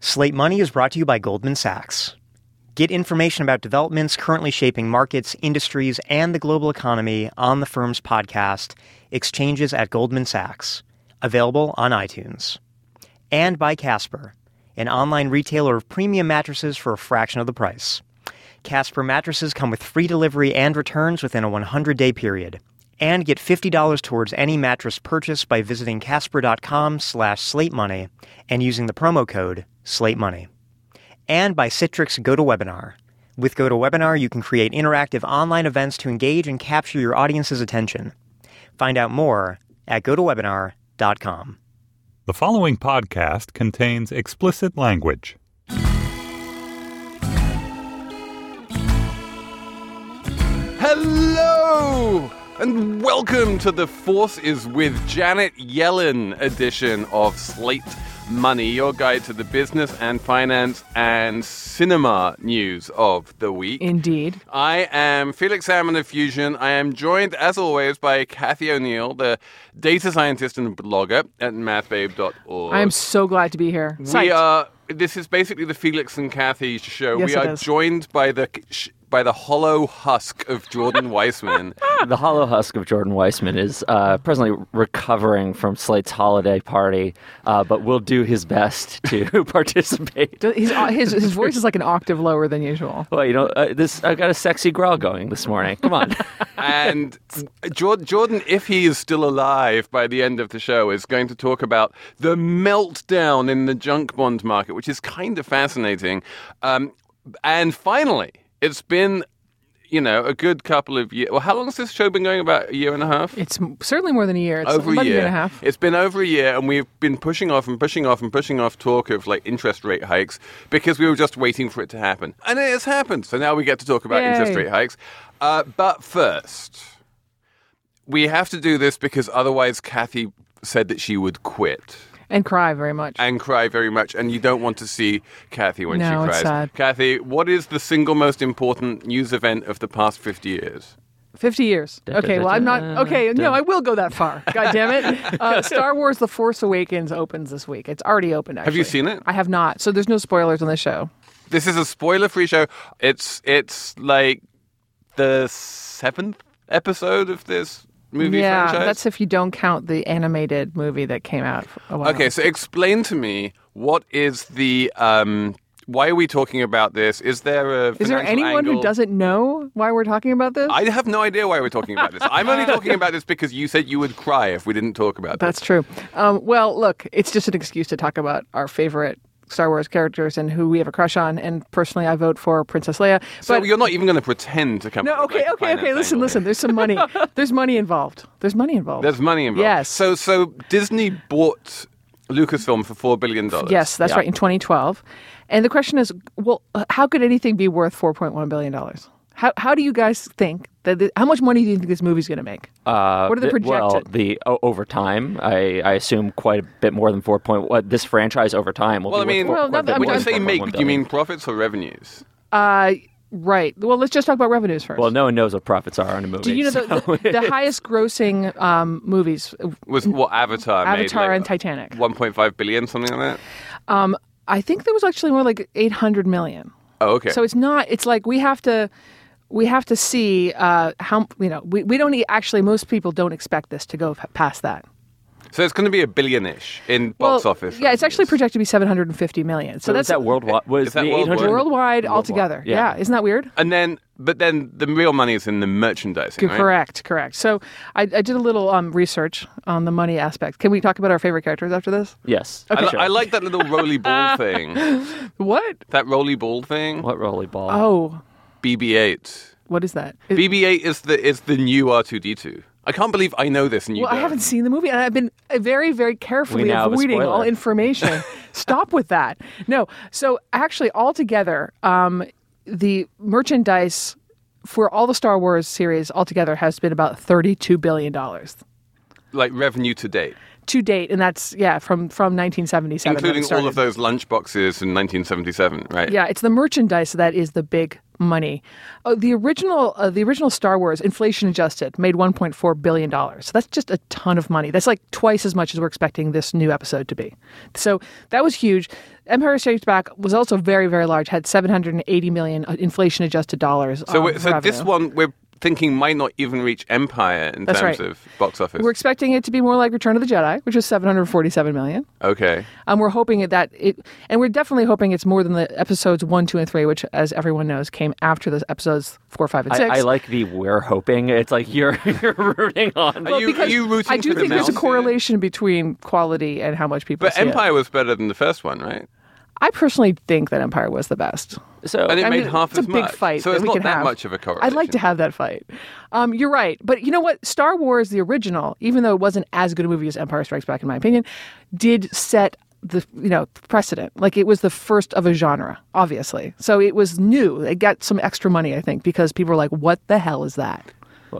Slate Money is brought to you by Goldman Sachs. Get information about developments currently shaping markets, industries, and the global economy on the firm's podcast, Exchanges at Goldman Sachs, available on iTunes. And by Casper, an online retailer of premium mattresses for a fraction of the price. Casper mattresses come with free delivery and returns within a 100 day period. And get $50 towards any mattress purchase by visiting casper.com slash slatemoney and using the promo code SLATEMONEY. And by Citrix GoToWebinar. With GoToWebinar, you can create interactive online events to engage and capture your audience's attention. Find out more at gotowebinar.com. The following podcast contains explicit language. Hello! And welcome to the Force is with Janet Yellen edition of Slate Money, your guide to the business and finance and cinema news of the week. Indeed. I am Felix Salmon of Fusion. I am joined, as always, by Cathy O'Neil, the data scientist and blogger at mathbabe.org. I am so glad to be here. We Psyched. are. This is basically the Felix and Cathy show. Yes, we are joined by the by the hollow husk of Jordan Weissmann. the hollow husk of Jordan Weissmann is uh, presently recovering from Slate's holiday party, uh, but will do his best to participate. His, his, his voice is like an octave lower than usual. Well, you know, uh, this I've got a sexy growl going this morning. Come on. and Jor- Jordan, if he is still alive by the end of the show, is going to talk about the meltdown in the junk bond market, which is kind of fascinating. Um, and finally, it's been, you know, a good couple of years. Well, how long has this show been going? About a year and a half? It's certainly more than a year. It's over a year. and a half. It's been over a year, and we've been pushing off and pushing off and pushing off talk of like interest rate hikes because we were just waiting for it to happen, and it has happened. So now we get to talk about Yay. interest rate hikes. Uh, but first, we have to do this because otherwise, Cathy said that she would quit And cry very much. and cry very much, and you don't want to see Cathy when No, she it's sad. Cathy, what is the single most important news event of the past fifty years? 50 years. Okay, well, I'm not. Okay, no, I will go that far. God damn it. Uh, Star Wars The Force Awakens opens this week. It's already opened, actually. Have you seen it? I have not. So there's no spoilers on this show. This is a spoiler-free show. It's it's like the seventh episode of this movie yeah, franchise. that's if you don't count the animated movie that came out a while Okay, so explain to me what is the um why are we talking about this? Is there a Is there anyone who doesn't know why we're talking about this? I have no idea why we're talking about this. I'm only talking about this because you said you would cry if we didn't talk about That's true. Um, well, look, it's just an excuse to talk about our favorite Star Wars characters and who we have a crush on. And personally, I vote for Princess Leia. this. So you're not even going to pretend to come. no, up with, okay, like, okay, okay. Listen, listen. There's some money. There's money involved. There's money involved. There's money involved. Yes. So so Disney bought Lucasfilm for four billion dollars. Yes, that's right, in 2012. And the question is, well, uh, how could anything be worth 4.1 billion dollars? How how do you guys think The- the- how much money do you think this movie's going to make? Uh, What are the th- Well, the o- over time, I, I assume quite a bit more than four point. What this franchise over time will Well, I mean, Well, quite not- I mean, more when you say make, do you mean profits or revenues? Uh, right. Well, let's just talk about revenues first. Well, no one knows what profits are on a movie. do you know the, so the, the highest grossing um, movies? Was what Avatar made? Avatar like, and Titanic. 1.5 billion, something like that. Um, I think there was actually more like 800 million. Oh, okay. So it's not. It's like we have to. We have to see uh, how you know. We, we don't e- actually. Most people don't expect this to go p- past that. So it's going to be a billion-ish in box Well, office. Yeah, it's actually projected to be 750 million. So, so that's is that worldwide? Was Is that the worldwide? 800 worldwide altogether. Yeah. Yeah. isn't that weird? And then, but then the real money is in the merchandising, right? Correct, correct. So I, I did a little um, research on the money aspect. Can we talk about our favorite characters after this? Yes. I, sure. I like that little roly ball thing. What? That roly ball thing. what rolly ball. Oh, BB-8. What is that? BB-8 is the is the new R2D2. I can't believe I know this and you well, I don't. haven't seen the movie, and I've been very, very carefully We now have a avoiding all information. Stop with that. No. So actually, altogether, um, the merchandise for all the Star Wars series altogether has been about thirty-two billion dollars Like revenue to date, to date, and that's yeah from from nineteen seventy-seven, including all of those lunch boxes in 1977, right? Yeah, it's the merchandise that is the big money. Oh, the original, uh, the original Star Wars, inflation adjusted, made 1.4 billion dollars. So that's just a ton of money. That's like twice as much as we're expecting this new episode to be. So that was huge. Empire Strikes Back was also very, very large. Had 780 million inflation adjusted dollars. So, so this one we're thinking might not even reach Empire in That's terms right. of box office. We're expecting it to be more like Return of the Jedi, which was 747 million. okay. Um, we're hoping that it, and we're definitely hoping it's more than the episodes one, two, and three, which, as everyone knows, came after the episodes four, five, and six. I, I like the we're hoping. It's like you're you're rooting on. Are you, are because you rooting I do for the think there's a correlation between quality and how much people But see it. Empire was better than the first one, right? I personally think that Empire was the best. So And it I made mean, half it's as a big fight So that it's we not can that have. much of a correlation. I'd like to have that fight. Um, you're right, but you know what? Star Wars, the original, even though it wasn't as good a movie as Empire Strikes Back, in my opinion, did set the you know precedent. Like it was the first of a genre, obviously. So it was new. It got some extra money, I think, because people were like, "What the hell is that?"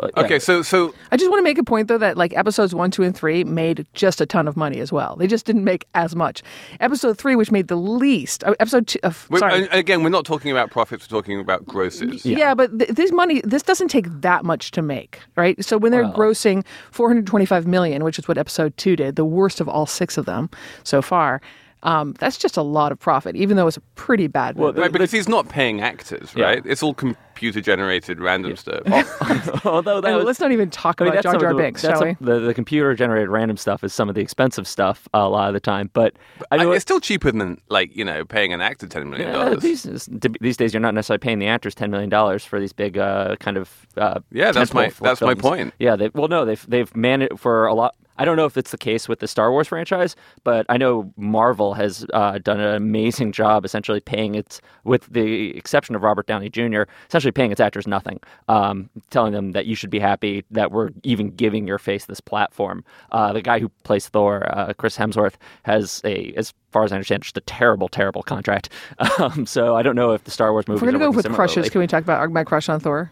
Well, yeah. Okay, so so I just want to make a point though that like episodes one, two, and three made just a ton of money as well. They just didn't make as much. Episode three, which made the least, uh, episode two, uh, we're, sorry, again, we're not talking about profits. We're talking about grosses. yeah, but th- this money, this doesn't take that much to make, right? So when they're grossing 425 million, which is what episode two did, the worst of all six of them so far, um, that's just a lot of profit, even though it's a pretty bad movie. Right, because he's not paying actors, right? It's all computer generated random stuff. although that was, let's not even talk I mean, about that's Jar some Jar the, Binks, shall we? some- the, the computer generated random stuff is some of the expensive stuff a lot of the time. But I I- it's still cheaper than like you know paying an actor ten million Yeah, dollars. these these days, you're not necessarily paying the actors ten million dollars for these big uh, kind of uh, Yeah, that's my- tentpole that's my point. Yeah, they, well, no, they've they've managed for a lot. I don't know if it's the case with the Star Wars franchise, but I know Marvel has uh, done an amazing job, essentially paying its, with the exception of Robert Downey Jr., essentially paying its actors nothing, um, telling them that you should be happy that we're even giving your face this platform. Uh, the guy who plays Thor, uh, Chris Hemsworth, has a, as far as I understand, just a terrible, terrible contract. Um, so I don't know if the Star Wars movies. If we're gonna go with crushes, can we talk about my crush on Thor?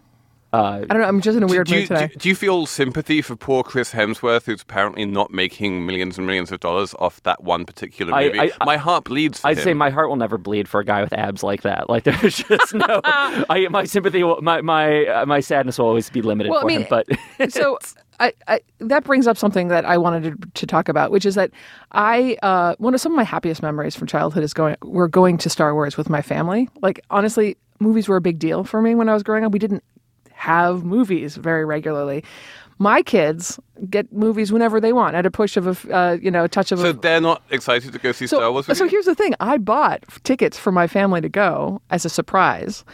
Uh, I don't know. I'm just in a weird do, you, mood today. do, do you feel sympathy for poor Chris Hemsworth, who's apparently not making millions and millions of dollars off that one particular movie? I- I- my heart bleeds for I'd him. say my heart will never bleed for a guy with abs like that. Like there's just no, I, my sympathy, will, my my uh, my sadness will always be limited Well, I mean, him. But so I, I, that brings up something that I wanted to, to talk about, which is that I uh, one of some of my happiest memories from childhood is going we're going to Star Wars with my family. Like honestly, movies were a big deal for me when I was growing up. We didn't have movies very regularly. My kids get movies whenever they want at a push of a uh, you know a touch of so a they're not excited to go see so, Star Wars. So you? here's the thing I bought tickets for my family to go as a surprise.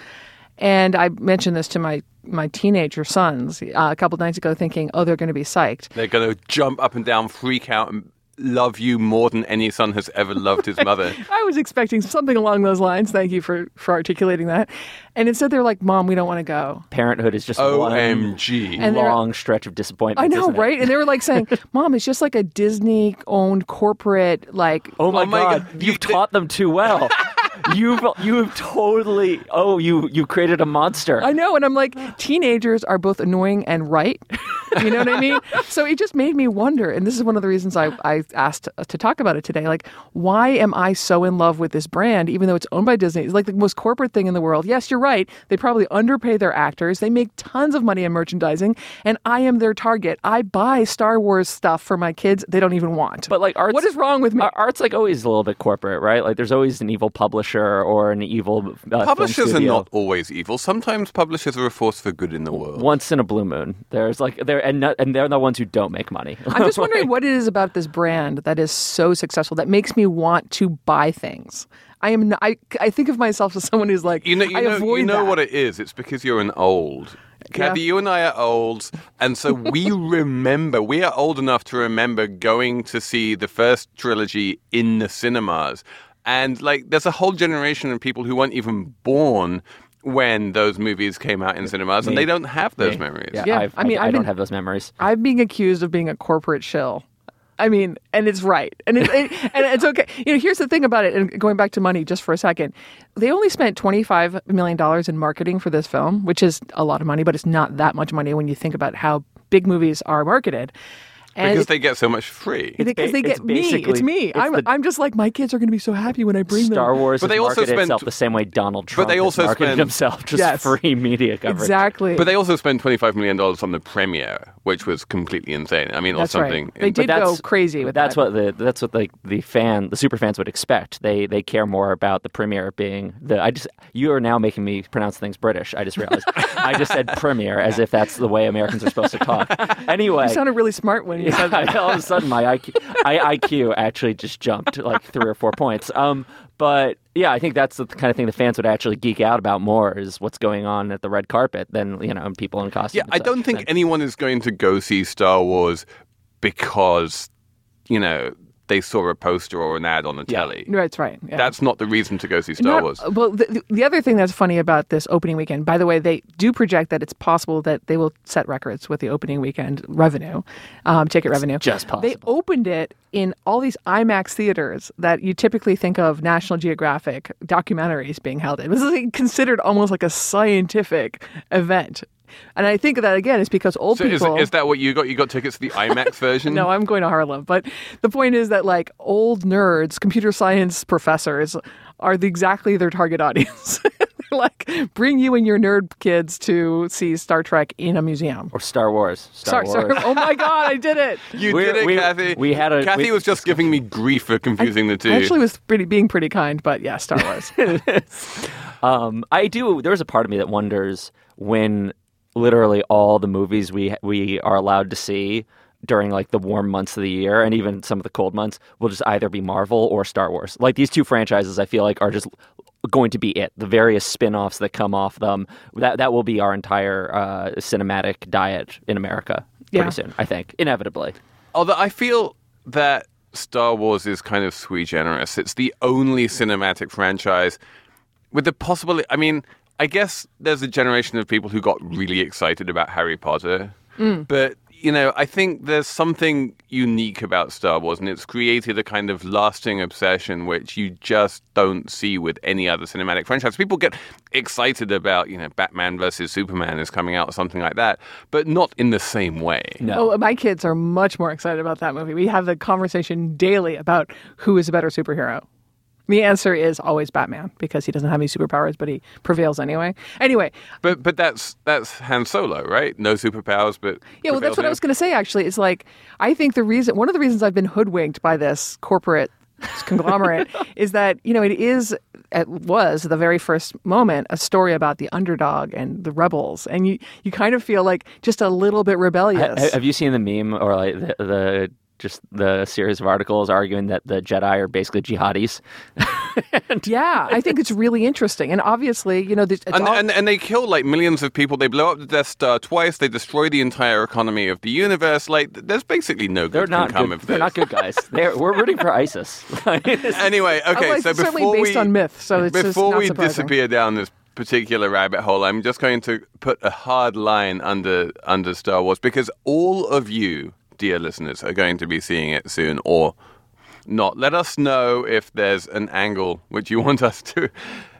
And I mentioned this to my, my teenager sons uh, a couple nights ago, thinking, oh, they're going to be psyched. They're going to jump up and down, freak out, and love you more than any son has ever loved his mother. I was expecting something along those lines. Thank you for, for articulating that. And instead, they're like, Mom, we don't want to go. parenthood is just one OMG. And they're- long stretch of disappointment. I know, right? And they were like saying, Mom, it's just like a Disney owned corporate, like, Oh my, Oh my god, God, you've you- taught them too well. you've you've totally oh you you created a monster. I know, and I'm like, teenagers are both annoying and right. you know what I mean? So it just made me wonder, and this is one of the reasons I, I asked to talk about it today. Like, why am I so in love with this brand, even though it's owned by Disney? It's like the most corporate thing in the world. Yes, you're right. They probably underpay their actors. They make tons of money in merchandising, and I am their target. I buy Star Wars stuff for my kids. They don't even want. But like art's what is wrong with me? Art's like always a little bit corporate, right? Like there's always an evil publisher or an evil uh, film Publishers are not always evil. Sometimes publishers are a force for good in the world. Once in a blue moon, there's like they're and not, and they're the ones who don't make money. I'm just wondering what it is about this brand that is so successful that makes me want to buy things. I am. Not, I I think of myself as someone who's like You know, you I know, avoid you know that. what it is. It's because you're an old. Cathy, Yeah. you and I are old, and so we remember. We are old enough to remember going to see the first trilogy in the cinemas, and like, there's a whole generation of people who weren't even born when those movies came out in cinemas, and they don't have those Me. memories. Yeah, Yeah, I've, I mean, I, I've don't been- have those memories. I'm being accused of being a corporate shill. I mean, and it's right, and it, it- and it's okay. You know, here's the thing about it. And going back to money just for a second, they only spent 25 million dollars in marketing for this film, which is a lot of money, but it's not that much money when you think about how big movies are marketed. And Because they get so much free. because they it's get me. It's me. it's I'm, the- I'm just like my kids are going to be so happy when I bring Star them. Star Wars But has they also marketed spent- itself the same way Donald Trump but they also marketed spent- himself, just Yes. free media coverage. Exactly. But they also spent $25 million on the premiere, which was completely insane. I mean, or That's right. something. They did But go that's- crazy with that's that. what the that's what like the fan the super fans would expect. They they care more about the premiere being the I just you are now making me pronounce things British. I just realized I just said premiere as if that's the way Americans are supposed to talk. Anyway, You sounded really smart when you said that. all of a sudden my IQ, I, IQ actually just jumped like three or four points. Um, but yeah, I think that's the kind of thing the fans would actually geek out about more is what's going on at the red carpet than you know people in costume. Yeah, I don't think Then- anyone is going to go see Star Wars because, you know, they saw a poster or an ad on the telly. That's right. Yeah. That's not the reason to go see Star Not- Wars. Well, the, the other thing that's funny about this opening weekend, by the way, they do project that it's possible that they will set records with the opening weekend revenue, um, ticket revenue. just possible. They opened it in all these IMAX theaters that you typically think of National Geographic documentaries being held in. This is considered almost like a scientific event. And I think that again is because old So is, people. is that what you got? You got tickets to the IMAX version? No, I'm going to Harlem. But the point is that like old nerds, computer science professors are the, exactly their target audience. Like, bring you and your nerd kids to see Star Trek in a museum. or Star Wars. Star sorry, Wars. sorry. Oh my God, I did it. You We're- did it, we- Cathy. we had a- Cathy we- was just giving me grief for confusing the two. I actually was pretty being pretty kind, but yeah, Star Wars. Um, I do. There's a part of me that wonders when literally all the movies we we are allowed to see during like the warm months of the year and even some of the cold months will just either be Marvel or Star Wars. Like these two franchises, I feel like are just going to be it. The various spin-offs that come off them that that will be our entire uh, cinematic diet in America pretty Yeah. soon. I think inevitably. Although I feel that Star Wars is kind of sui generis. It's the only cinematic franchise with the possibility. I mean, I guess there's a generation of people who got really excited about Harry Potter, mm. but you know, I think there's something unique about Star Wars, and it's created a kind of lasting obsession which you just don't see with any other cinematic franchise. People get excited about, you know, Batman versus Superman is coming out or something like that, but not in the same way. No. Oh, my kids are much more excited about that movie. We have the conversation daily about who is a better superhero. The answer is always Batman because he doesn't have any superpowers, but he prevails anyway. Anyway, But but that's that's Han Solo, right? No superpowers, but Yeah, well, that's prevails what I was going to say. Actually, it's like I think the reason, one of the reasons I've been hoodwinked by this corporate conglomerate is that you know it is, it was the very first moment a story about the underdog and the rebels, and you you kind of feel like just a little bit rebellious. Ha- Have you seen the meme or like the, the just the series of articles arguing that the Jedi are basically jihadis? yeah, I think it's really interesting, and obviously, you know, it's And, all, and and they kill like millions of people. They blow up the Death Star twice. They destroy the entire economy of the universe. Like, there's basically no They're good not can come good. of this. They're not good guys. They're, we're rooting for ISIS. Anyway, oh, okay. Otherwise, so it's certainly before based we on myth, so it's just before not we surprising. disappear down this particular rabbit hole, I'm just going to put a hard line under under Star Wars because all of you, dear listeners, are going to be seeing it soon, or not. Let us know if there's an angle which you want us to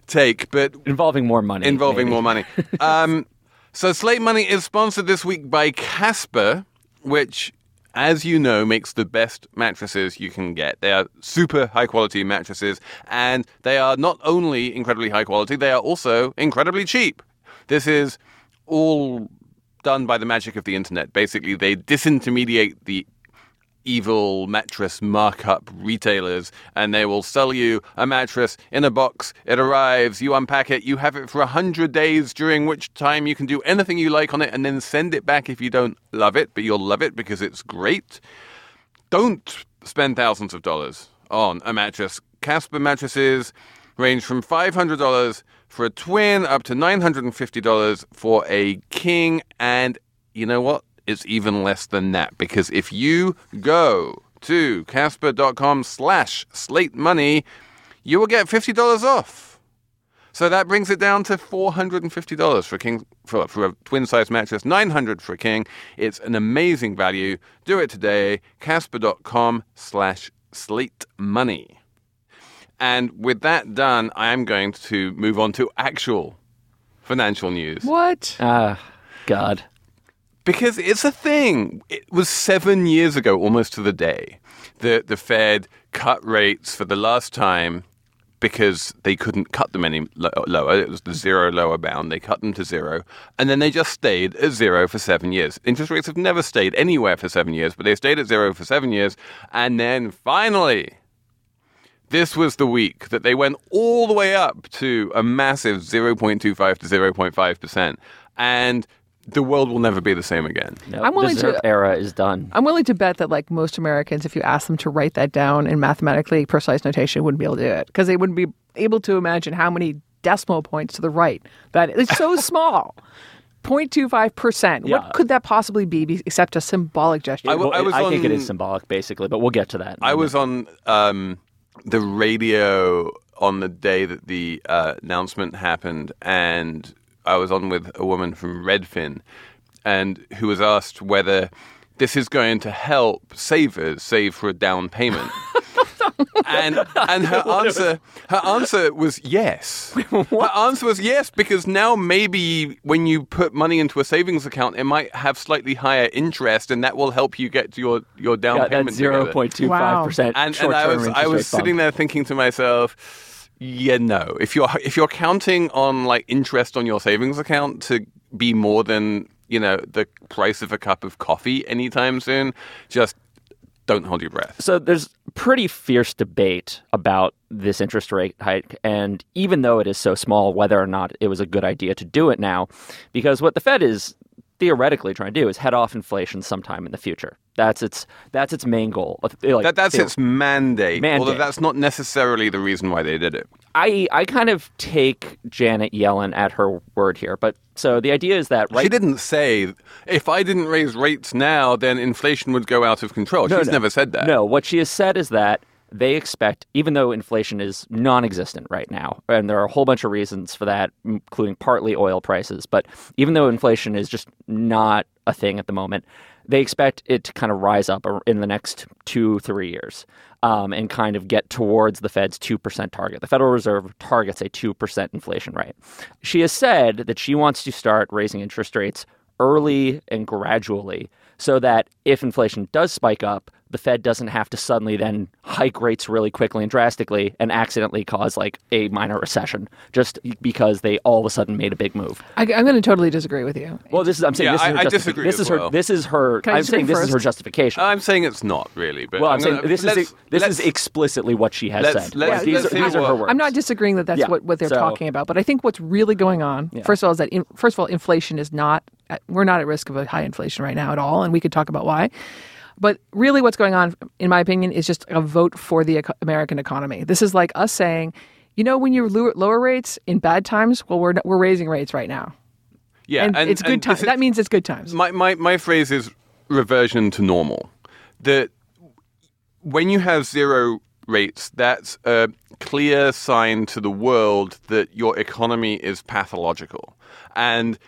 take, but Involving more money. involving maybe. more money. um, so Slate Money is sponsored this week by Casper, which, as you know, makes the best mattresses you can get. They are super high quality mattresses, and they are not only incredibly high quality, they are also incredibly cheap. This is all done by the magic of the internet. Basically, they disintermediate the evil mattress markup retailers and they will sell you a mattress in a box. It arrives you unpack it you have it for 100 days during which time you can do anything you like on it and then send it back if you don't love it but you'll love it because it's great. Don't spend thousands of dollars on a mattress. Casper mattresses range from $500 for a twin up to $950 for a king and you know what? It's even less than that because if you go to casper.com slash slate money you will get $50 off. So that brings it down to $450 for a king for, for a twin size mattress 900 for a king. It's an amazing value. Do it today casper.com slash slate money and with that done i am going to move on to actual financial news What? Ah, God. because it's a thing. It was seven years ago, almost to the day, that the Fed cut rates for the last time because they couldn't cut them any lo- lower. It was the zero lower bound. They cut them to zero, and then they just stayed at zero for seven years. Interest rates have never stayed anywhere for seven years, but they stayed at zero for seven years, and then finally. This was the week that they went all the way up to a massive 0.25 to 0.5%. And the world will never be the same again. No, I'm willing the to- era is done. I'm willing to bet that like most Americans, if you ask them to write that down in mathematically precise notation, wouldn't be able to do it because they wouldn't be able to imagine how many decimal points to the right. That it's so small. 0.25 percent. Yeah. What could that possibly be, be except a symbolic gesture? I w- Well, was I think it is symbolic, basically, but we'll get to that. I a I was on um, the radio on the day that the uh, announcement happened, and I was on with a woman from Redfin, and who was asked whether this is going to help savers save for a down payment. and and her answer her answer was yes. Her answer was yes because now maybe when you put money into a savings account, it might have slightly higher interest, and that will help you get to your your down Got that payment. together. 0.25 percent And, and I was I was sitting there thinking to myself, yeah, no. If you're if you're counting on like interest on your savings account to be more than you know the price of a cup of coffee anytime soon, just don't hold your breath. So there's pretty fierce debate about this interest rate hike, and even though it is so small, whether or not it was a good idea to do it now, because what the Fed is theoretically trying to do is head off inflation sometime in the future. That's its that's its main goal. Like, That, that's they- its mandate, although that's not necessarily the reason why they did it. I I kind of take Janet Yellen at her word here, but so the idea is that right She didn't say if I didn't raise rates now, then inflation would go out of control. No, She's no. never said that. No, what she has said is that they expect, even though inflation is non existent right now, and there are a whole bunch of reasons for that, including partly oil prices, but even though inflation is just not a thing at the moment, they expect it to kind of rise up in the next two, three years um, and kind of get towards the Fed's 2% target. The Federal Reserve targets a 2% inflation rate. She has said that she wants to start raising interest rates early and gradually so that if inflation does spike up, the Fed doesn't have to suddenly then hike rates really quickly and drastically and accidentally cause like a minor recession just because they all of a sudden made a big move. I, I'm going to totally disagree with you. Well, this is I'm saying Yeah, this is I- her I disagree This is her. well. This is her. I I'm saying disagree this is her justification. I'm saying it's not really. But well, I'm, saying gonna- this is this is explicitly what she has let's- said. let's- these let's are, these are her words. I'm not disagreeing that that's Yeah, what, what they're so- talking about, but I think what's really going on, Yeah. first of all, is that in, first of all, inflation is not uh, we're not at risk of a high inflation right now at all, and we could talk about why. But really, what's going on, in my opinion, is just a vote for the American economy. This is like us saying, you know, when you lower, lower rates in bad times, well, we're we're raising rates right now, yeah, and, it's good and times. That means it's good times. my, my, my phrase is reversion to normal. That when you have zero rates, that's a clear sign to the world that your economy is pathological. And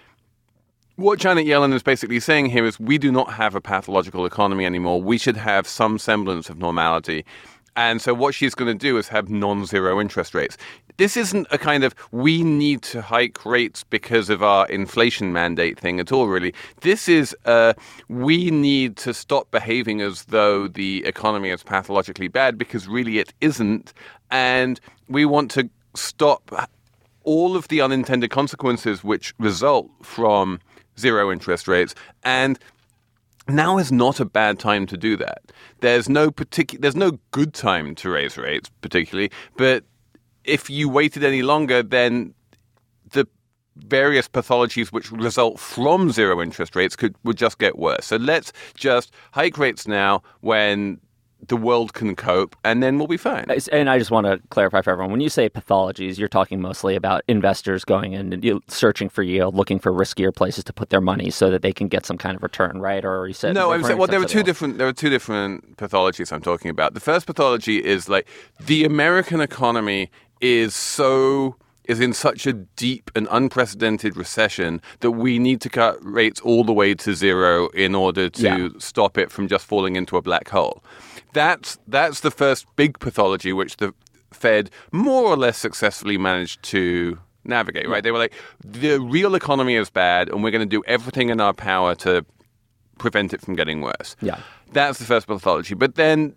what Janet Yellen is basically saying here is we do not have a pathological economy anymore. We should have some semblance of normality. And so what she's going to do is have non-zero interest rates. This isn't a kind of we need to hike rates because of our inflation mandate thing at all, really. This is uh, we need to stop behaving as though the economy is pathologically bad because really it isn't. And we want to stop all of the unintended consequences which result from zero interest rates. And now is not a bad time to do that. There's no particular, there's no good time to raise rates particularly, but if you waited any longer, then the various pathologies which result from zero interest rates could would just get worse. So let's just hike rates now when the world can cope, and then we'll be fine. And I just want to clarify for everyone: when you say pathologies, you're talking mostly about investors going in and searching for yield, looking for riskier places to put their money so that they can get some kind of return, right? Or you said no. I'm saying well, there are two different there are two different pathologies I'm talking about. The first pathology is like the American economy is so is in such a deep and unprecedented recession that we need to cut rates all the way to zero in order to Yeah. stop it from just falling into a black hole. That's that's the first big pathology which the Fed more or less successfully managed to navigate. Right? They were like, the real economy is bad, and we're going to do everything in our power to prevent it from getting worse. Yeah. That's the first pathology. But then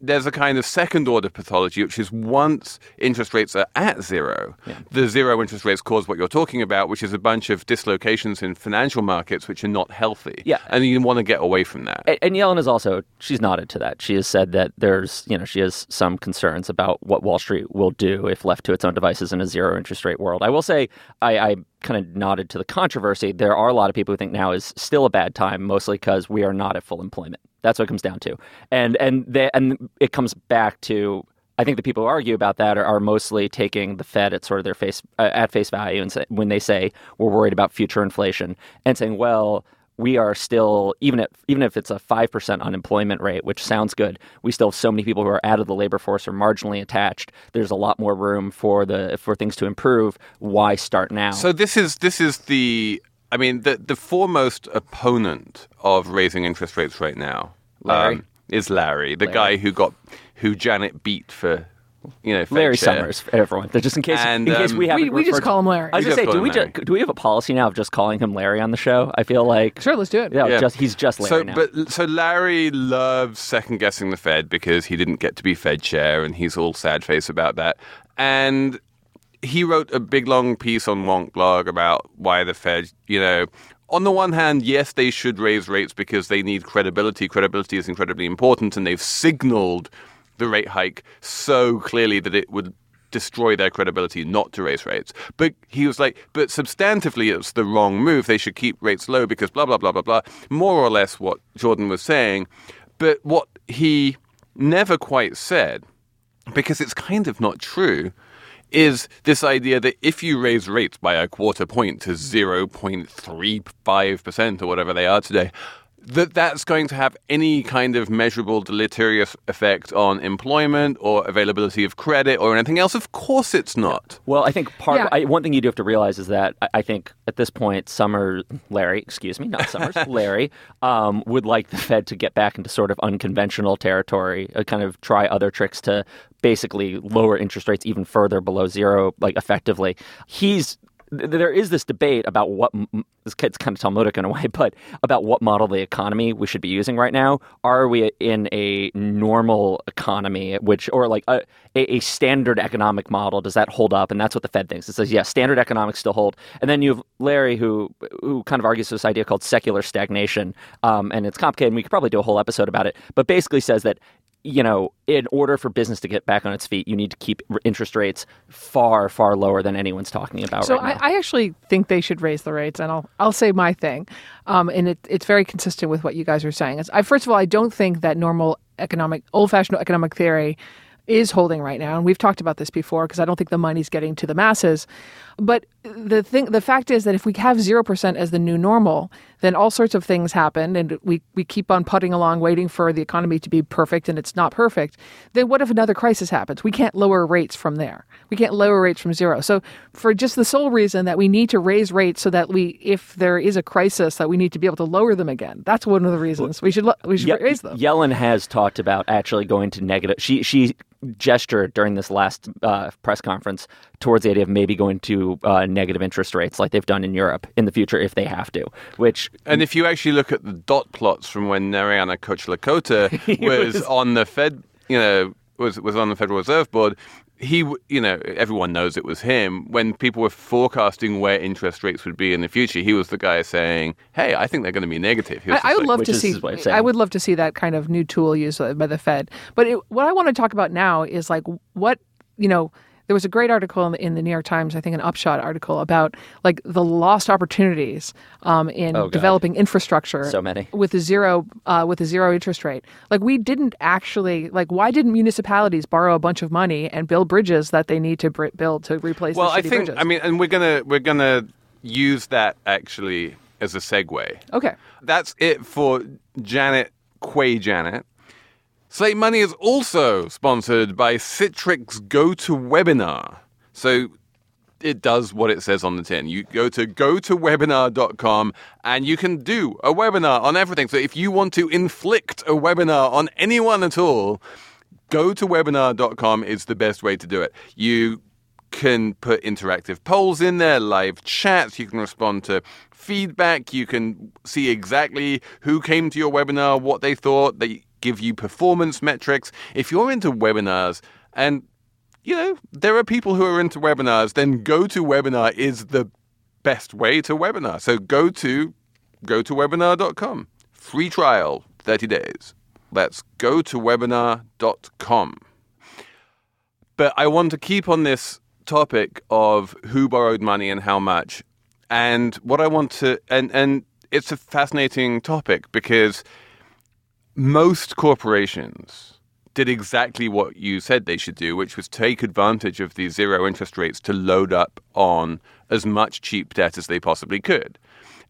there's a kind of second order pathology, which is once interest rates are at zero, the zero interest rates cause what you're talking about, which is a bunch of dislocations in financial markets which are not healthy. Yeah. And you want to get away from that. And, and Yellen is also she's nodded to that. She has said that there's you know she has some concerns about what Wall Street will do if left to its own devices in a zero interest rate world. I will say I, I kind of nodded to the controversy. There are a lot of people who think now is still a bad time, mostly because we are not at full employment. That's what it comes down to, and and they, and it comes back to. I think the people who argue about that are, are mostly taking the Fed at sort of their face uh, at face value, and say, when they say we're worried about future inflation, and saying, well, we are still even if even if it's a five percent unemployment rate, which sounds good, we still have so many people who are out of the labor force or marginally attached. There's a lot more room for the for things to improve. Why start now? So this is this is the I mean the the foremost opponent of raising interest rates right now um, is Larry, the guy who got who Janet beat for you know Larry chair. Summers, for everyone. Just in case, And, in case um, we haven't We- we just call him Larry. I was We gonna say, do we him ju- Larry. do we have a policy now of just calling him Larry on the show? I feel like Sure, let's do it. yeah, Yeah. just he's just Larry so, now. but so Larry loves second guessing the Fed because he didn't get to be Fed chair, and he's all sad face about that. And he wrote a big long piece on Wonkblog about why the Fed, you know, on the one hand, yes, they should raise rates because they need credibility. Credibility is incredibly important, and they've signaled the rate hike so clearly that it would destroy their credibility not to raise rates. But he was like, but substantively, it's the wrong move. They should keep rates low because blah, blah, blah, blah, blah. More or less what Jordan was saying. But what he never quite said, because it's kind of not true, is this idea that if you raise rates by a quarter point to 0.35% or whatever they are today, that that's going to have any kind of measurable deleterious effect on employment or availability of credit or anything else. Of course it's not. Well, I think part Yeah. I, one thing you do have to realize is that I, I think at this point, Summer Larry, excuse me, not Summers, Larry, um, would like the Fed to get back into sort of unconventional territory, uh, kind of try other tricks to basically lower interest rates even further below zero, like effectively. He's th- there is this debate about what this kid's kind of Talmudic in a way, but about what model of the economy we should be using right now. Are we in a normal economy, which or like a, a, a standard economic model? Does that hold up? And that's what the Fed thinks. It says, yeah, standard economics still hold. And then you have Larry, who who kind of argues this idea called secular stagnation, um, and it's complicated. and We could probably do a whole episode about it, but basically says that you know, in order for business to get back on its feet, you need to keep interest rates far, far lower than anyone's talking about So right now. I, I actually think they should raise the rates, and I'll I'll say my thing, um, and it, it's very consistent with what you guys are saying. It's, I first of all, I don't think that normal economic, old-fashioned economic theory is holding right now, and we've talked about this before because I don't think the money's getting to the masses. But the thing, the fact is that if we have zero percent as the new normal, then all sorts of things happen, and we we keep on putting along, waiting for the economy to be perfect, and it's not perfect. Then what if another crisis happens? We can't lower rates from there. We can't lower rates from zero. So for just the sole reason that we need to raise rates so that we, if there is a crisis, that we need to be able to lower them again. That's one of the reasons we should lo- we should Ye- raise them. Yellen has talked about actually going to negative. She she gestured during this last uh, press conference towards the idea of maybe going to uh, negative interest rates like they've done in Europe in the future if they have to. Which And if you actually look at the dot plots from when Narayana Kocherlakota was, was- on the Fed, you know, was was on the Federal Reserve Board, he, you know, everyone knows it was him. When people were forecasting where interest rates would be in the future, he was the guy saying, "Hey, I think they're going to be negative." He I, I would like- love to see. his way of saying I would love to see that kind of new tool used by the Fed. But it, what I want to talk about now is like what you know. There was a great article in the, in the New York Times, I think, an upshot article about like the lost opportunities um, in Oh, developing infrastructure. So many. with a zero uh, with a zero interest rate. Like we didn't actually like. Why didn't municipalities borrow a bunch of money and build bridges that they need to br- build to replace? well, the I think, bridges? I mean, and we're gonna we're gonna use that actually as a segue. okay. That's it for Janet Quay Janet. Slate Money is also sponsored by Citrix GoToWebinar. So it does what it says on the tin. You go to gotowebinar.com and you can do a webinar on everything. So if you want to inflict a webinar on anyone at all, go to gotowebinar.com is the best way to do it. You can put interactive polls in there, live chats, you can respond to feedback, you can see exactly who came to your webinar, what they thought, they give you performance metrics. If you're into webinars and you know, there are people who are into webinars, then go to webinar is the best way to webinar. So go to gotowebinar.com. Free trial, 30 days. That's gotowebinar.com. But I want to keep on this topic of who borrowed money and how much. And what I want to and and it's a fascinating topic because most corporations did exactly what you said they should do, which was take advantage of these zero interest rates to load up on as much cheap debt as they possibly could.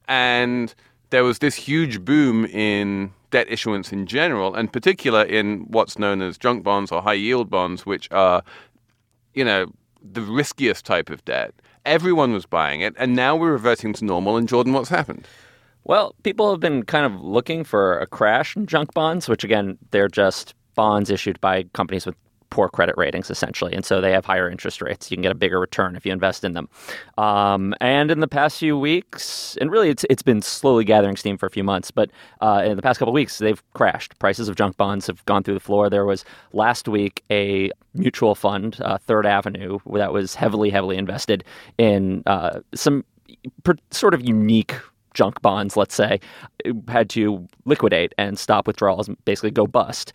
And there was this huge boom in debt issuance in general, and particular in what's known as junk bonds or high yield bonds, which are, you know, the riskiest type of debt. Everyone was buying it, and now we're reverting to normal. And Jordan, what's happened? Well, people have been kind of looking for a crash in junk bonds, which again, they're just bonds issued by companies with poor credit ratings, essentially. And so they have higher interest rates. You can get a bigger return if you invest in them. Um, and in the past few weeks, and really it's, it's been slowly gathering steam for a few months, but uh, in the past couple of weeks, they've crashed. Prices of junk bonds have gone through the floor. There was last week a mutual fund, uh, Third Avenue, that was heavily, heavily invested in uh, some per- sort of unique junk bonds, let's say, had to liquidate and stop withdrawals and basically go bust.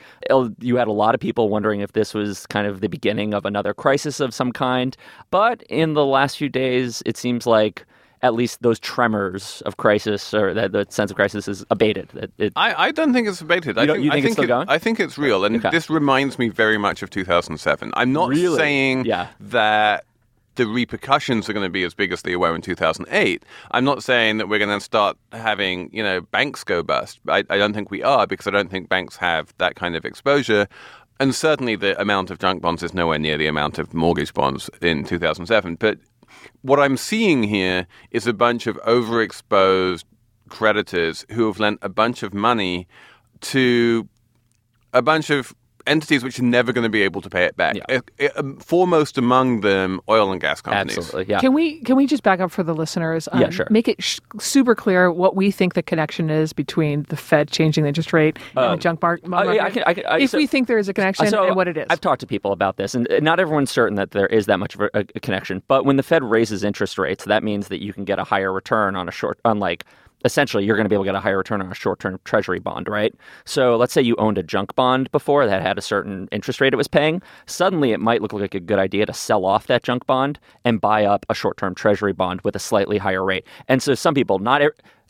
You had a lot of people wondering if this was kind of the beginning of another crisis of some kind. But in the last few days, it seems like at least those tremors of crisis or that the sense of crisis is abated. That it, I, I don't think it's abated. I think, you I think it's still it- going? I think it's real, and Okay. this reminds me very much of 2007. I'm not Really? saying Yeah. that the repercussions are going to be as big as they were in 2008. I'm not saying that we're going to start having you know banks go bust. I, I don't think we are because I don't think banks have that kind of exposure. And certainly, the amount of junk bonds is nowhere near the amount of mortgage bonds in 2007. But what I'm seeing here is a bunch of overexposed creditors who have lent a bunch of money to a bunch of entities which are never going to be able to pay it back. Yeah. Uh, uh, um, foremost among them, oil and gas companies. absolutely, yeah. Can we can we just back up for the listeners? Um, Yeah, sure. Make it sh- super clear what we think the connection is between the Fed changing the interest rate and the junk mar- uh, market. yeah, I can- I can- I- if so- we think there is a connection So and what it is. I've talked to people about this, and not everyone's certain that there is that much of a, a connection. But when the Fed raises interest rates, that means that you can get a higher return on a short, on like essentially you're going to be able to get a higher return on a short-term Treasury bond, right? So let's say you owned a junk bond before that had a certain interest rate it was paying. Suddenly, it might look like a good idea to sell off that junk bond and buy up a short-term Treasury bond with a slightly higher rate. And so some people, not.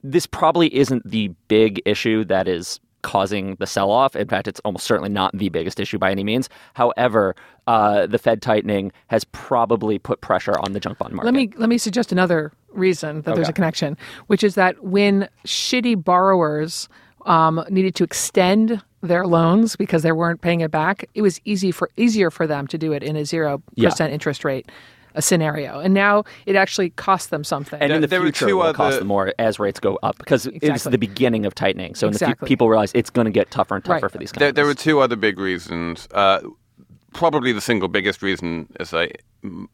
This probably isn't the big issue that is causing the sell off. In fact, it's almost certainly not the biggest issue by any means. However, uh, the Fed tightening has probably put pressure on the junk bond market. Let me let me suggest another reason that there's a connection, which is that when shitty borrowers um, needed to extend their loans because they weren't paying it back, it was easy for easier for them to do it in a zero Yeah. percent interest rate a scenario, and now it actually costs them something. and in the There were future, it two will cost them more as rates go up because it's the beginning of tightening. So in the Exactly. fu- people realize it's going to get tougher and tougher Right. for these companies. there were two other big reasons. Uh, probably the single biggest reason, as I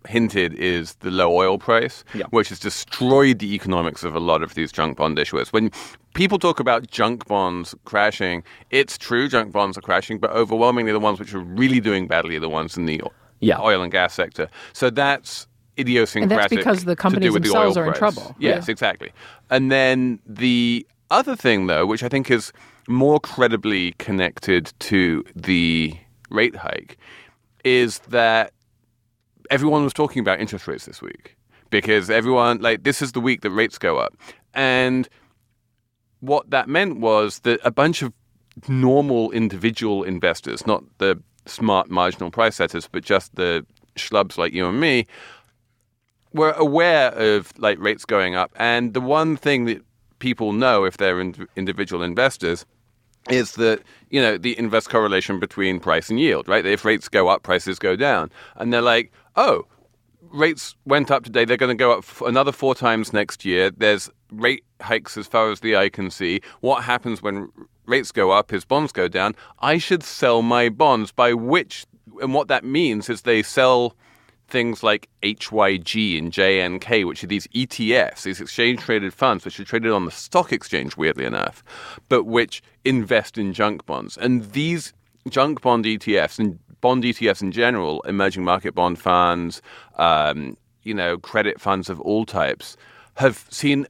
hinted, is the low oil price, Yeah. which has destroyed the economics of a lot of these junk bond issuers. When people talk about junk bonds crashing, it's true, junk bonds are crashing, but overwhelmingly the ones which are really doing badly are the ones in the o- Yeah. oil and gas sector. So that's idiosyncratic. And That's because the companies the themselves oil are in trouble. Yes, Yeah. exactly. And then the other thing, though, which I think is more credibly connected to the rate hike, is that everyone was talking about interest rates this week because everyone, like, this is the week that rates go up. And what that meant was that a bunch of normal individual investors, not the smart marginal price setters, but just the schlubs like you and me, were aware of like rates going up. And the one thing that people know if they're in, individual investors is that you know the inverse correlation between price and yield, right? If rates go up, prices go down, and they're like, oh, rates went up today. They're going to go up another four times next year. There's rate hikes as far as the eye can see. What happens when rates go up is bonds go down. I should sell my bonds. By which, and what that means is they sell things like HYG and JNK, which are these ETFs, these exchange traded funds, which are traded on the stock exchange, weirdly enough, but which invest in junk bonds. And these junk bond ETFs and bond ETFs in general, emerging market bond funds, um, you know, credit funds of all types, have seen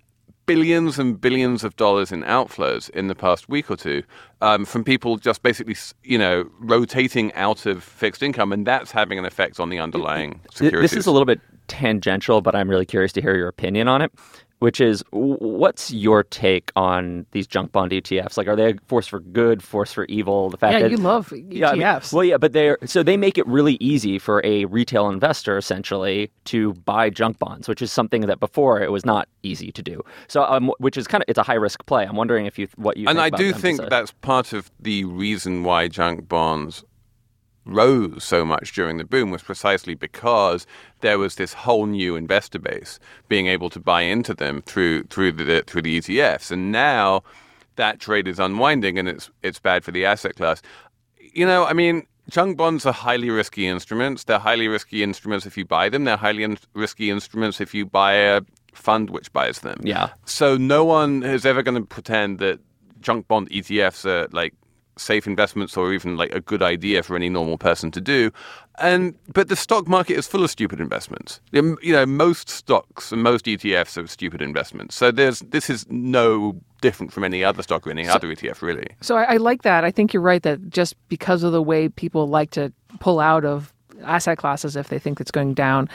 billions and billions of dollars in outflows in the past week or two um, from people just basically, you know, rotating out of fixed income, and that's having an effect on the underlying securities. This is a little bit tangential, but I'm really curious to hear your opinion on it. Which is, what's your take on these junk bond ETFs? Like, are they a force for good, force for evil? The fact Yeah, that you love Yeah, I mean- ETFs. well, yeah, but they're so they make it really easy for a retail investor essentially to buy junk bonds, which is something that before it was not easy to do. So, um, which is kind of it's a high risk play. I'm wondering if you what you and think I about do them think that's part of the reason why junk bonds rose so much during the boom was precisely because there was this whole new investor base being able to buy into them through through the through the ETFs, and now that trade is unwinding, and it's it's bad for the asset class. You know, I mean. Junk bonds are highly risky instruments. They're highly risky instruments if you buy them. They're highly in- risky instruments if you buy a fund which buys them. Yeah. So no one is ever going to pretend that junk bond ETFs are like safe investments or even like a good idea for any normal person to do. And but the stock market is full of stupid investments. You know, most stocks and most ETFs are stupid investments. So there's this is no different from any other stock or any other ETF really. So I, I like that. I think you're right that just because of the way people like to pull out of asset classes if they think it's going down,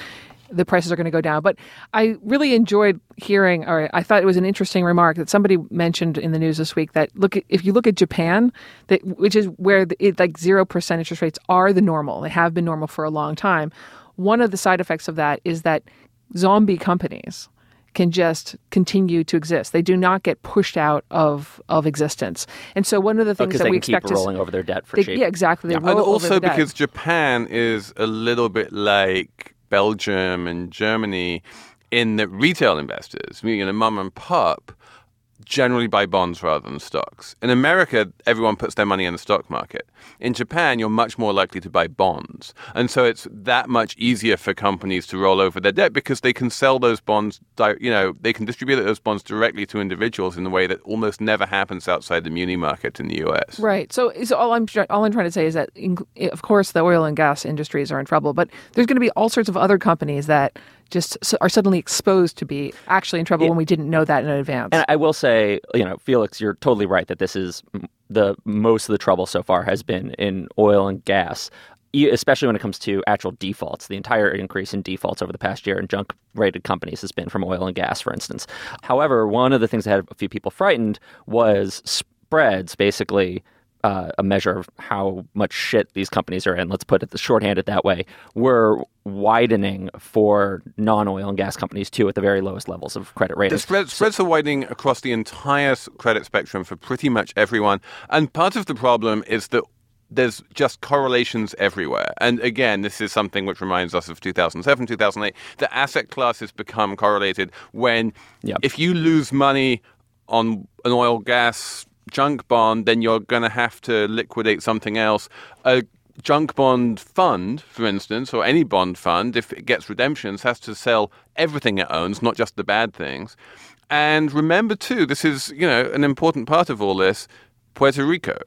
the prices are going to go down. But I really enjoyed hearing, or I thought it was an interesting remark that somebody mentioned in the news this week that look, if you look at Japan, that which is where the, it, like zero percent interest rates are the normal. They have been normal for a long time. One of the side effects of that is that zombie companies can just continue to exist. They do not get pushed out of of existence. And so one of the oh, things because that Oh, they we can keep expect to rolling over their debt for they, cheap. yeah, exactly. They and roll over also the debt. because Japan is a little bit like Belgium and Germany in that retail investors, you know, mum and pop, generally buy bonds rather than stocks. In America, everyone puts their money in the stock market. In Japan, you're much more likely to buy bonds. And so it's that much easier for companies to roll over their debt because they can sell those bonds, you know, they can distribute those bonds directly to individuals in a way that almost never happens outside the muni market in the US. Right. So, so all I'm all I'm trying to say is that, of course, the oil and gas industries are in trouble, but there's going to be all sorts of other companies that just are suddenly exposed to be actually in trouble when we didn't know that in advance. And I will say, you know, Felix, you're totally right that this is the most of the trouble so far has been in oil and gas, especially when it comes to actual defaults. The entire increase in defaults over the past year in junk rated companies has been from oil and gas, for instance. However, one of the things that had a few people frightened was spreads, basically uh, a measure of how much shit these companies are in. Let's put it the shorthanded that way. Were widening for non-oil and gas companies too, at the very lowest levels of credit rating. The spread, spreads are widening across the entire credit spectrum for pretty much everyone. And part of the problem is that there's just correlations everywhere. And again, this is something which reminds us of 2007, 2008. The asset classes become correlated when Yep. if you lose money on an oil gas junk bond, then you're going to have to liquidate something else. A junk bond fund, for instance, or any bond fund, if it gets redemptions, has to sell everything it owns, not just the bad things. And remember, too, this is you know an important part of all this. Puerto Rico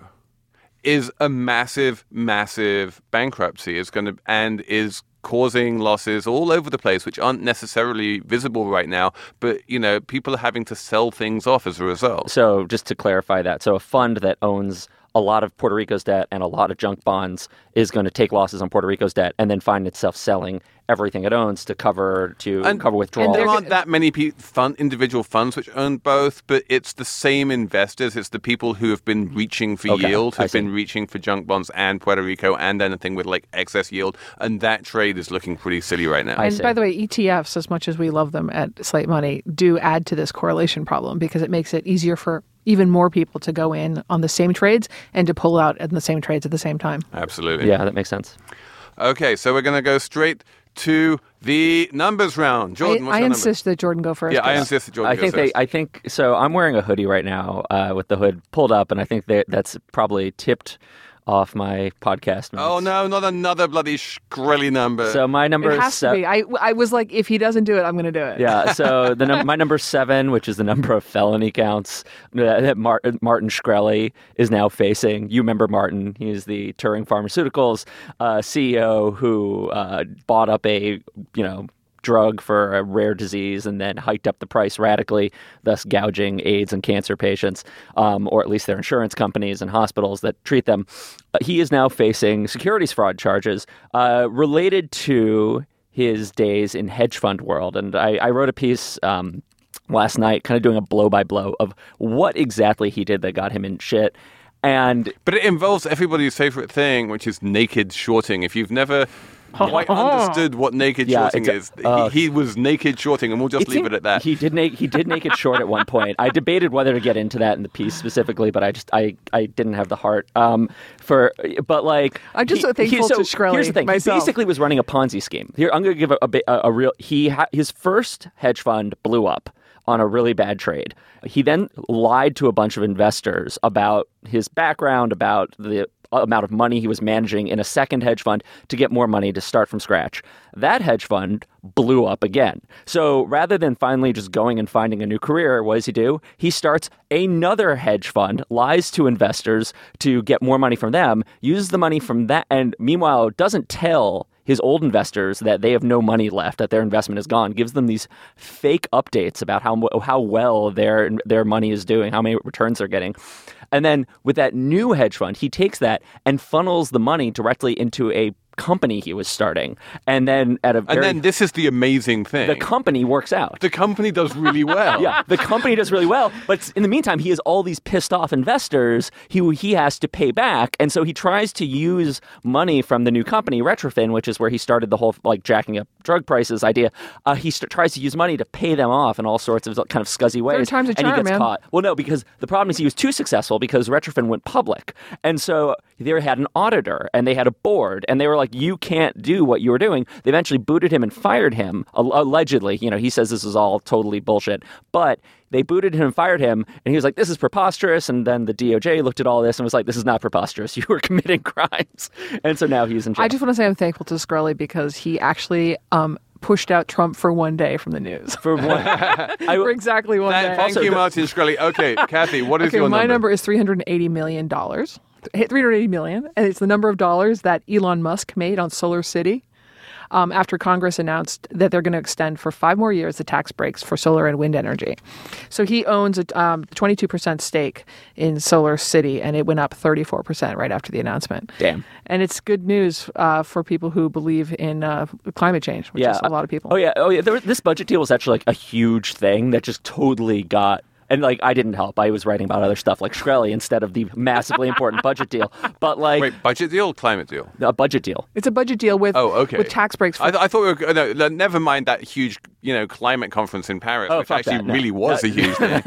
is a massive, massive bankruptcy. Is going to and is causing losses all over the place, which aren't necessarily visible right now. But you know, people are having to sell things off as a result. So just to clarify that, so a fund that owns a lot of Puerto Rico's debt and a lot of junk bonds is going to take losses on Puerto Rico's debt and then find itself selling everything it owns to cover to And- cover withdrawals. There aren't that many pe- fund, individual funds which own both, but it's the same investors. It's the people who have been reaching for Okay, yield, I have been reaching for junk bonds and Puerto Rico and anything with like excess yield. And that trade is looking pretty silly right now. I and see. by the way, ETFs, as much as we love them at Slate Money, do add to this correlation problem because it makes it easier for even more people to go in on the same trades and to pull out in the same trades at the same time. Absolutely. yeah, that makes sense. Okay, so we're going to go straight to the numbers round. Jordan, I, what's I your insist that Jordan go first. number? Yeah, I 'cause- insist that Jordan I think goes they. first. I think so. I'm wearing a hoodie right now uh, with the hood pulled up, and I think that that's probably tipped off my podcast. Oh no, not another bloody Shkreli number. So my number It is has to sev- be. I, I was like, if he doesn't do it, I'm going to do it. Yeah, so the num- my number seven, which is the number of felony counts that that Mar- Martin Shkreli is now facing. You remember Martin? He's the Turing Pharmaceuticals uh, CEO who uh, bought up a you know drug for a rare disease and then hiked up the price radically, thus gouging AIDS and cancer patients, um, or at least their insurance companies and hospitals that treat them. Uh, he is now facing securities fraud charges uh, related to his days in hedge fund world. And I, I wrote a piece um, last night, kind of doing a blow by blow of what exactly he did that got him in shit. And But it involves everybody's favorite thing, which is naked shorting. If you've never quite understood what naked Yeah, shorting exa- is, uh, he, he was naked shorting, and we'll just leave seemed- it at that. He did make he did make it short at one point. I debated whether to get into that in the piece specifically, but I just I, I didn't have the heart um, for. But like I'm just he- so thankful he, so to Shkreli Here's the thing: myself. he basically was running a Ponzi scheme. Here, I'm going to give a, a, a, a real. He ha, his first hedge fund blew up on a really bad trade. He then lied to a bunch of investors about his background, about the amount of money he was managing in a second hedge fund to get more money to start from scratch. That hedge fund blew up again. So rather than finally just going and finding a new career, what does he do? He starts another hedge fund, lies to investors to get more money from them, uses the money from that, and meanwhile doesn't tell his old investors that they have no money left, that their investment is gone, gives them these fake updates about how how well their their money is doing, how many returns they're getting. And then with that new hedge fund, he takes that and funnels the money directly into a company he was starting. And then at a and then this is the amazing thing. the company works out. the company does really well. Yeah, the company does really well, but in the meantime, he has all these pissed off investors who he has to pay back, and so he tries to use money from the new company, Retrophin, which is where he started the whole like jacking up drug prices idea. Uh, he st- tries to use money to pay them off in all sorts of kind of scuzzy ways, time's a and he gets man. caught. Well, no, because the problem is he was too successful because Retrophin went public, and so they had an auditor and they had a board, and they were like, "You can't do what you were doing." They eventually booted him and fired him, allegedly. You know, he says this is all totally bullshit, but they booted him and fired him, and he was like, "This is preposterous." And then the DOJ looked at all this and was like, "This is not preposterous. You were committing crimes And so now he's in jail. I just want to say I'm thankful to Shkreli because he actually um, pushed out Trump for one day from the news. for one. I, for exactly one Thank, day. thank you, Martin Shkreli. Okay, Cathy, what is okay, your my number? number is 380 million dollars. 380 million, and it's the number of dollars that Elon Musk made on SolarCity. Um, after Congress announced that they're going to extend for five more years the tax breaks for solar and wind energy. So he owns a um, 22% stake in SolarCity, and it went up 34% right after the announcement. Damn. And it's good news uh, for people who believe in uh, climate change, which is a lot of people. Oh yeah, oh yeah. There, this budget deal was actually like a huge thing that just totally got and like I didn't help. I was writing about other stuff like Shkreli instead of the massively important budget deal. But like Wait, budget deal, climate deal. a budget deal. It's a budget deal with Oh, okay. with tax breaks. For, I, th- I thought we were no, no, never mind that huge, you know, climate conference in Paris, Oh, which actually that, no. really was a huge thing.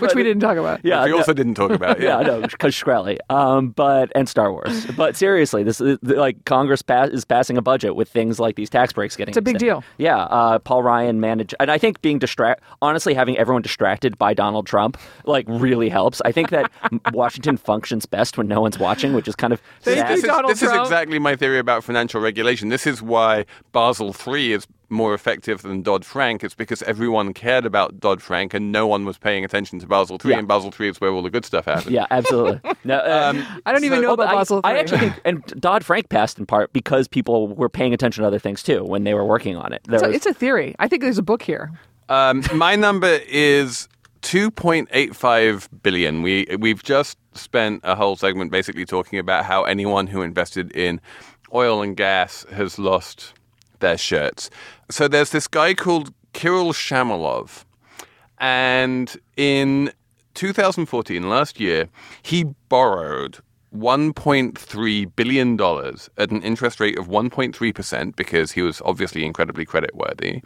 which we didn't talk about. Yeah, we no- also didn't talk about. yeah, Yeah, I know, because Shkreli, um, but and Star Wars. But seriously, this is like Congress pass, is passing a budget with things like these tax breaks getting. It's a big extended. deal. Yeah, uh, Paul Ryan managed, and I think being distract, honestly, having everyone distracted by Donald Trump, like really helps. I think that Washington functions best when no one's watching, which is kind of Thank sad. you, This, is, Donald this is exactly my theory about financial regulation. This is why Basel III is more effective than Dodd Frank. It's because everyone cared about Dodd Frank and no one was paying attention to Basel III, Yeah. and Basel III is where all the good stuff happened. Yeah, absolutely. No, uh, I don't even know about I, Basel III. I actually think, and Dodd Frank passed in part because people were paying attention to other things too when they were working on it. There it's, a, was- it's a theory. I think there's a book here. Um, my number is 2.85 billion. We we've just spent a whole segment basically talking about how anyone who invested in oil and gas has lost their shirts. So there's this guy called Kirill Shamalov, and in 2014, last year, he borrowed 1.3 billion dollars at an interest rate of 1.3 percent because he was obviously incredibly creditworthy,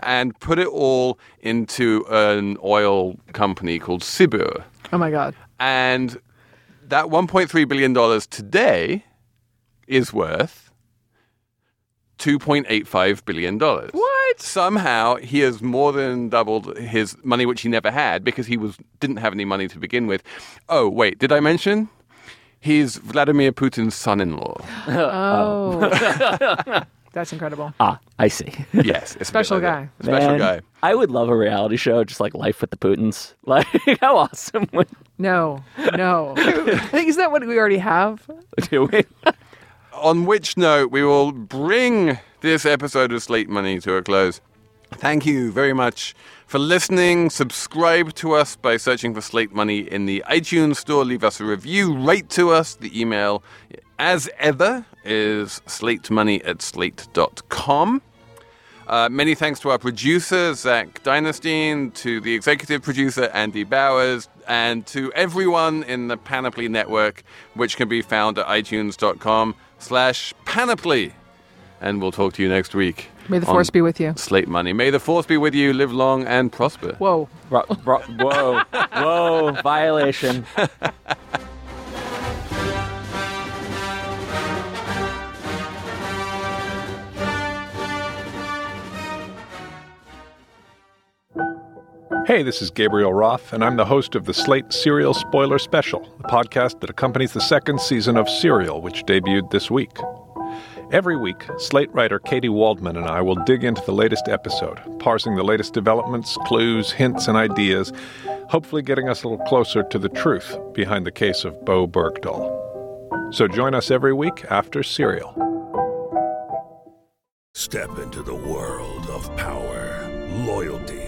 and put it all into an oil company called Sibur. Oh my god. And that 1.3 billion dollars today is worth 2.85 billion dollars. What? Somehow he has more than doubled his money, which he never had because he was didn't have any money to begin with. Oh wait, did I mention? He's Vladimir Putin's son-in-law. Oh. That's incredible. ah, I see. Yes, a Special like guy. that. Special guy. I would love a reality show just like Life with the Putins. Like how awesome would No, no. I think isn't that what we already have? do it? On which note, we will bring this episode of Slate Money to a close. Thank you very much for listening. Subscribe to us by searching for Slate Money in the iTunes store. Leave us a review. Write to us. The email, as ever, is slatemoney at slate.com. Uh, many thanks to our producer, Zach Dynastine, to the executive producer, Andy Bowers, and to everyone in the Panoply Network, which can be found at itunes.com slash panoply. And we'll talk to you next week. May the force be with you. Slate Money. May the force be with you. Live long and prosper. Whoa. Ro- ro- whoa, whoa, violation. Hey, this is Gabriel Roth, and I'm the host of the Slate Serial Spoiler Special, the podcast that accompanies the second season of Serial, which debuted this week. Every week, Slate writer Katy Waldman and I will dig into the latest episode, parsing the latest developments, clues, hints, and ideas, hopefully getting us a little closer to the truth behind the case of Bowe Bergdahl. So join us every week after Serial. Step into the world of power, loyalty,